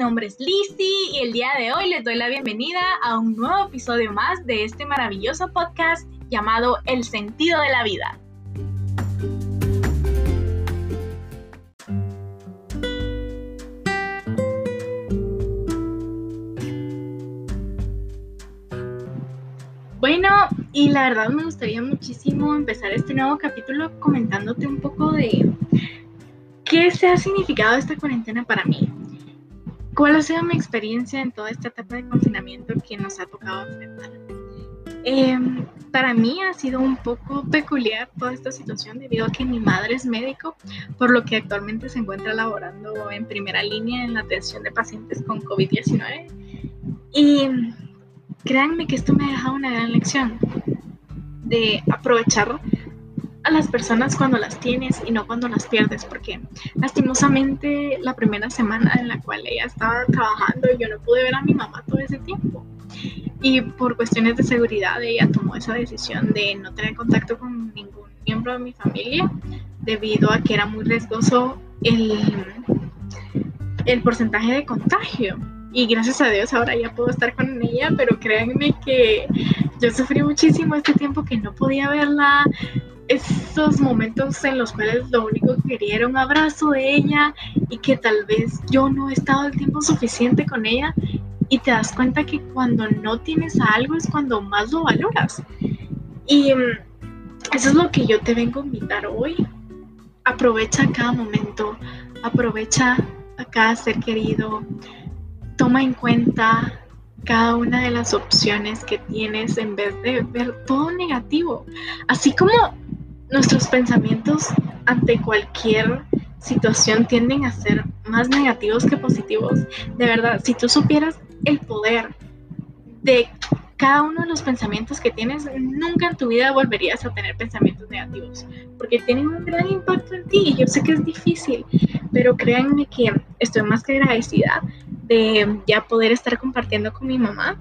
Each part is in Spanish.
nombre es Lizzy y el día de hoy les doy la bienvenida a un nuevo episodio más de este maravilloso podcast llamado El sentido de la vida. Bueno, y la verdad me gustaría muchísimo empezar este nuevo capítulo comentándote un poco de qué se ha significado esta cuarentena para mí. ¿Cuál ha sido mi experiencia en toda esta etapa de confinamiento que nos ha tocado enfrentar? Em, para mí ha sido un poco peculiar toda esta situación debido a que mi madre es médico, por lo que actualmente se encuentra laborando en primera línea en la atención de pacientes con COVID-19. Y créanme que esto me ha dejado una gran lección de aprovechar a las personas cuando las tienes y no cuando las pierdes, porque lastimosamente la primera semana en la cual ella estaba trabajando yo no pude ver a mi mamá todo ese tiempo. Y por cuestiones de seguridad ella tomó esa decisión de no tener contacto con ningún miembro de mi familia debido a que era muy riesgoso el, el porcentaje de contagio. Y gracias a Dios ahora ya puedo estar con ella, pero créanme que yo sufrí muchísimo este tiempo que no podía verla, esos momentos en los cuales lo único que quería era un abrazo de ella y que tal vez yo no he estado el tiempo suficiente con ella y te das cuenta que cuando no tienes algo es cuando más lo valoras. Y mm, eso es lo que yo te vengo a invitar hoy. Aprovecha cada momento, aprovecha a cada ser querido, toma en cuenta cada una de las opciones que tienes en vez de ver todo negativo. Así como nuestros pensamientos ante cualquier situación tienden a ser más negativos que positivos. De verdad, si tú supieras el poder de cada uno de los pensamientos que tienes, nunca en tu vida volverías a tener pensamientos negativos, porque tienen un gran impacto en ti. Yo sé que es difícil, pero créanme que estoy más que agradecida de ya poder estar compartiendo con mi mamá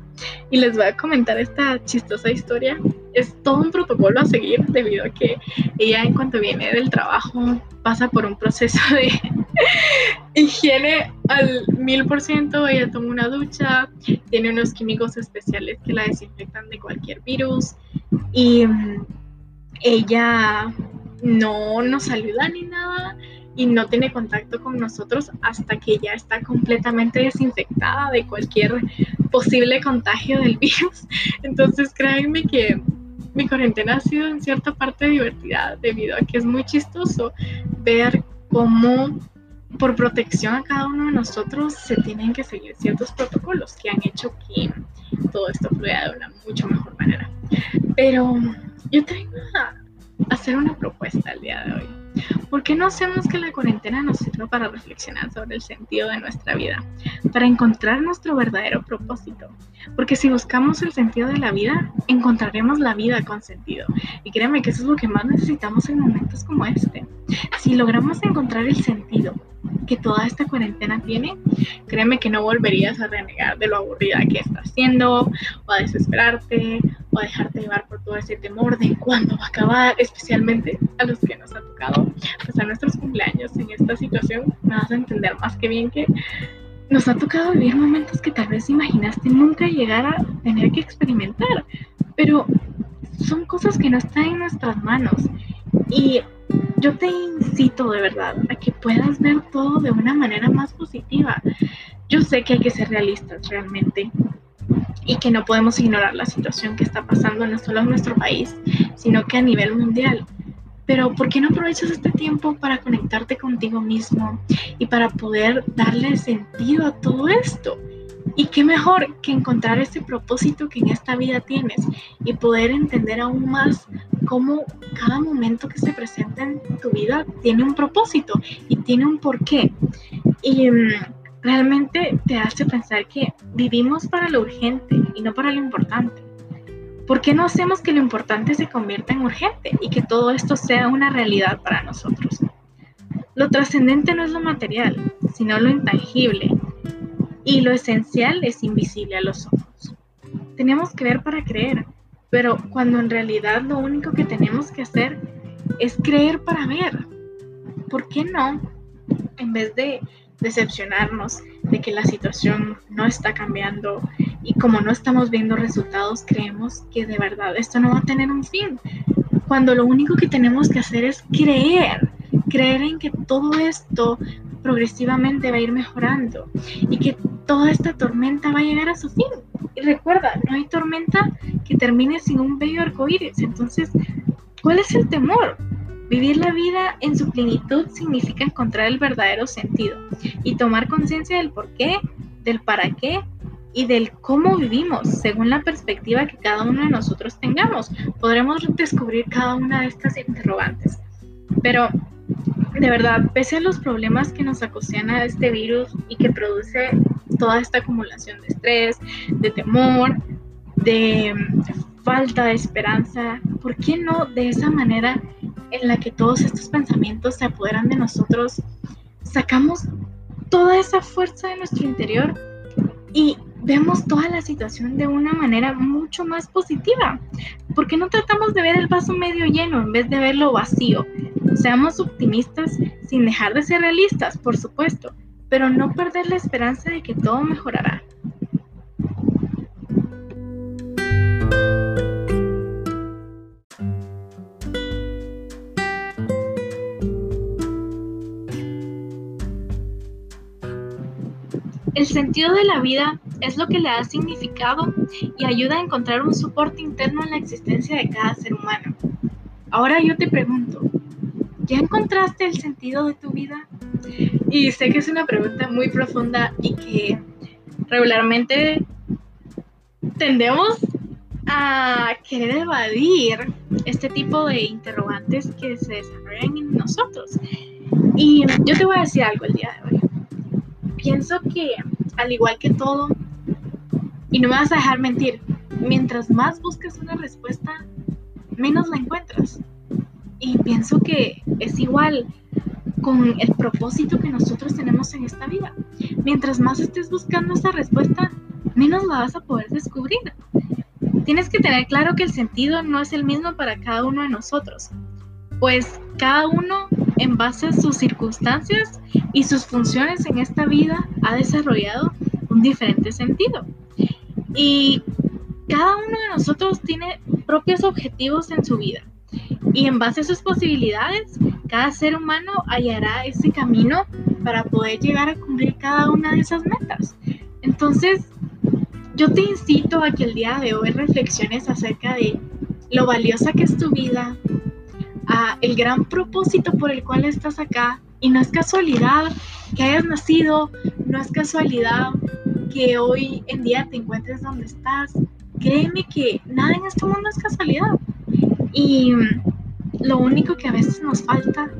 y les voy a comentar esta chistosa historia. Es todo un protocolo a seguir debido a que ella en cuanto viene del trabajo pasa por un proceso de higiene al mil por ciento, ella toma una ducha, tiene unos químicos especiales que la desinfectan de cualquier virus y ella no nos saluda ni nada y no tiene contacto con nosotros hasta que ya está completamente desinfectada de cualquier posible contagio del virus. Entonces créanme que mi cuarentena ha sido en cierta parte divertida debido a que es muy chistoso ver cómo por protección a cada uno de nosotros se tienen que seguir ciertos protocolos que han hecho que todo esto fluya de una mucho mejor manera. Pero yo tengo a hacer una propuesta el día de hoy. ¿Por qué no hacemos que la cuarentena nos sirva para reflexionar sobre el sentido de nuestra vida? Para encontrar nuestro verdadero propósito. Porque si buscamos el sentido de la vida, encontraremos la vida con sentido. Y créeme que eso es lo que más necesitamos en momentos como este. Si logramos encontrar el sentido que toda esta cuarentena tiene, créeme que no volverías a renegar de lo aburrida que está siendo, o a desesperarte, a dejarte llevar por todo ese temor de cuándo va a acabar, especialmente a los que nos ha tocado pasar nuestros cumpleaños en esta situación, me vas a entender más que bien que nos ha tocado vivir momentos que tal vez imaginaste nunca llegar a tener que experimentar, pero son cosas que no están en nuestras manos. Y yo te incito de verdad a que puedas ver todo de una manera más positiva. Yo sé que hay que ser realistas realmente y que no podemos ignorar la situación que está pasando no solo en nuestro país, sino que a nivel mundial. Pero ¿por qué no aprovechas este tiempo para conectarte contigo mismo y para poder darle sentido a todo esto? Y qué mejor que encontrar ese propósito que en esta vida tienes y poder entender aún más cómo cada momento que se presenta en tu vida tiene un propósito y tiene un porqué. Y mm, realmente te hace pensar que vivimos para lo urgente y no para lo importante. ¿Por qué no hacemos que lo importante se convierta en urgente y que todo esto sea una realidad para nosotros? Lo trascendente no es lo material, sino lo intangible. Y lo esencial es invisible a los ojos. Tenemos que ver para creer, pero cuando en realidad lo único que tenemos que hacer es creer para ver. ¿Por qué no? En vez de decepcionarnos, de que la situación no está cambiando y como no estamos viendo resultados, creemos que de verdad esto no va a tener un fin. Cuando lo único que tenemos que hacer es creer, creer en que todo esto progresivamente va a ir mejorando y que toda esta tormenta va a llegar a su fin. Y recuerda, no hay tormenta que termine sin un bello arcoíris. Entonces, ¿cuál es el temor? Vivir la vida en su plenitud significa encontrar el verdadero sentido y tomar conciencia del por qué, del para qué y del cómo vivimos según la perspectiva que cada uno de nosotros tengamos. Podremos descubrir cada una de estas interrogantes. Pero de verdad, pese a los problemas que nos a este virus y que produce toda esta acumulación de estrés, de temor, de falta de esperanza, ¿por qué no de esa manera en la que todos estos pensamientos se apoderan de nosotros, sacamos toda esa fuerza de nuestro interior y vemos toda la situación de una manera mucho más positiva. ¿Por qué no tratamos de ver el vaso medio lleno en vez de verlo vacío? Seamos optimistas sin dejar de ser realistas, por supuesto, pero no perder la esperanza de que todo mejorará. Sentido de la vida es lo que le da significado y ayuda a encontrar un soporte interno en la existencia de cada ser humano. Ahora yo te pregunto, ¿ya encontraste el sentido de tu vida? Y sé que es una pregunta muy profunda y que regularmente tendemos a querer evadir este tipo de interrogantes que se desarrollan en nosotros. Y yo te voy a decir algo el día de hoy pienso que al igual que todo, y no me vas a dejar mentir, mientras más buscas una respuesta, menos la encuentras. Y pienso que es igual con el propósito que nosotros tenemos en esta vida. Mientras más estés buscando esa respuesta, menos la vas a poder descubrir. Tienes que tener claro que el sentido no es el mismo para cada uno de nosotros, pues cada uno en base a sus circunstancias y sus funciones en esta vida ha desarrollado un diferente sentido. Y cada uno de nosotros tiene propios objetivos en su vida. Y en base a sus posibilidades, cada ser humano hallará ese camino para poder llegar a cumplir cada una de esas metas. Entonces, yo te incito a que el día de hoy reflexiones acerca de lo valiosa que es tu vida, el gran propósito por el cual estás acá. Y no es casualidad que hayas nacido, no es casualidad que hoy en día te encuentres donde estás. Créeme que nada en este mundo es casualidad. Y lo único que a veces nos falta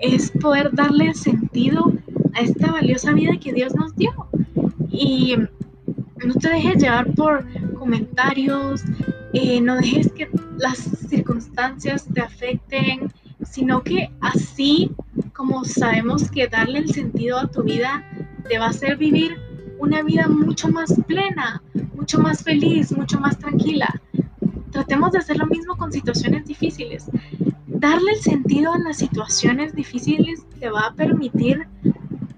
es poder darle sentido a esta valiosa vida que Dios nos dio. Y no te dejes llevar por comentarios, eh, no dejes que las circunstancias te afecten, sino que así como sabemos que darle el sentido a tu vida te va a hacer vivir una vida mucho más plena, mucho más feliz, mucho más tranquila. Tratemos de hacer lo mismo con situaciones difíciles. Darle el sentido a las situaciones difíciles te va a permitir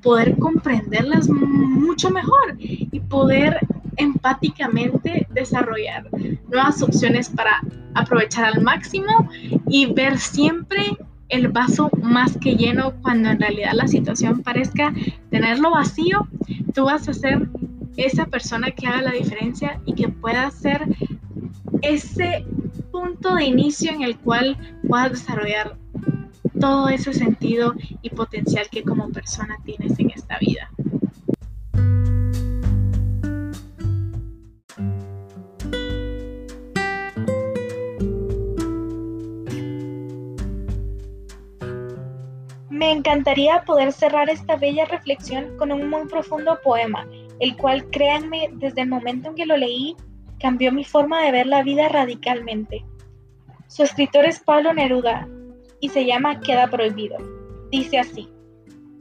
poder comprenderlas mucho mejor y poder empáticamente desarrollar nuevas opciones para aprovechar al máximo y ver siempre el vaso más que lleno cuando en realidad la situación parezca tenerlo vacío, tú vas a ser esa persona que haga la diferencia y que pueda ser ese punto de inicio en el cual puedas desarrollar todo ese sentido y potencial que como persona tienes en esta vida. Me encantaría poder cerrar esta bella reflexión con un muy profundo poema, el cual, créanme, desde el momento en que lo leí, cambió mi forma de ver la vida radicalmente. Su escritor es Pablo Neruda y se llama Queda prohibido. Dice así,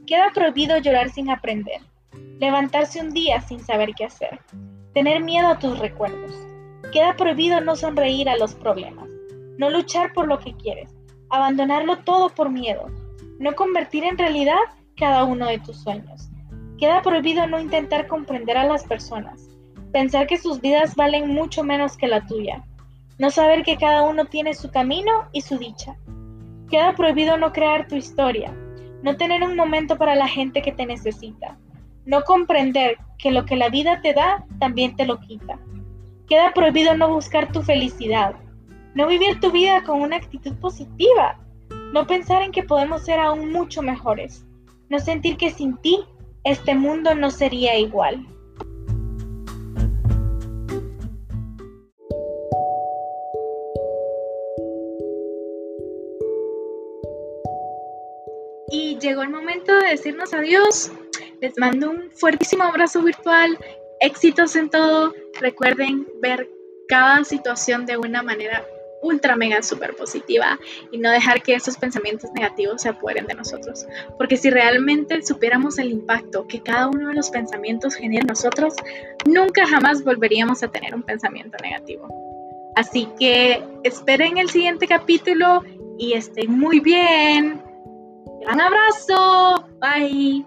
Queda prohibido llorar sin aprender, levantarse un día sin saber qué hacer, tener miedo a tus recuerdos. Queda prohibido no sonreír a los problemas, no luchar por lo que quieres, abandonarlo todo por miedo, no convertir en realidad cada uno de tus sueños. Queda prohibido no intentar comprender a las personas, pensar que sus vidas valen mucho menos que la tuya, no saber que cada uno tiene su camino y su dicha. Queda prohibido no crear tu historia, no tener un momento para la gente que te necesita, no comprender que lo que la vida te da también te lo quita. Queda prohibido no buscar tu felicidad, no vivir tu vida con una actitud positiva, no pensar en que podemos ser aún mucho mejores, no sentir que sin ti este mundo no sería igual. Y llegó el momento de decirnos adiós. Les mando un fuertísimo abrazo virtual. Éxitos en todo. Recuerden ver cada situación de una manera ultra mega super positiva y no dejar que esos pensamientos negativos se apoderen de nosotros. Porque si realmente supiéramos el impacto que cada uno de los pensamientos genera en nosotros, nunca jamás volveríamos a tener un pensamiento negativo. Así que esperen el siguiente capítulo y estén muy bien. Gran abrazo. Bye.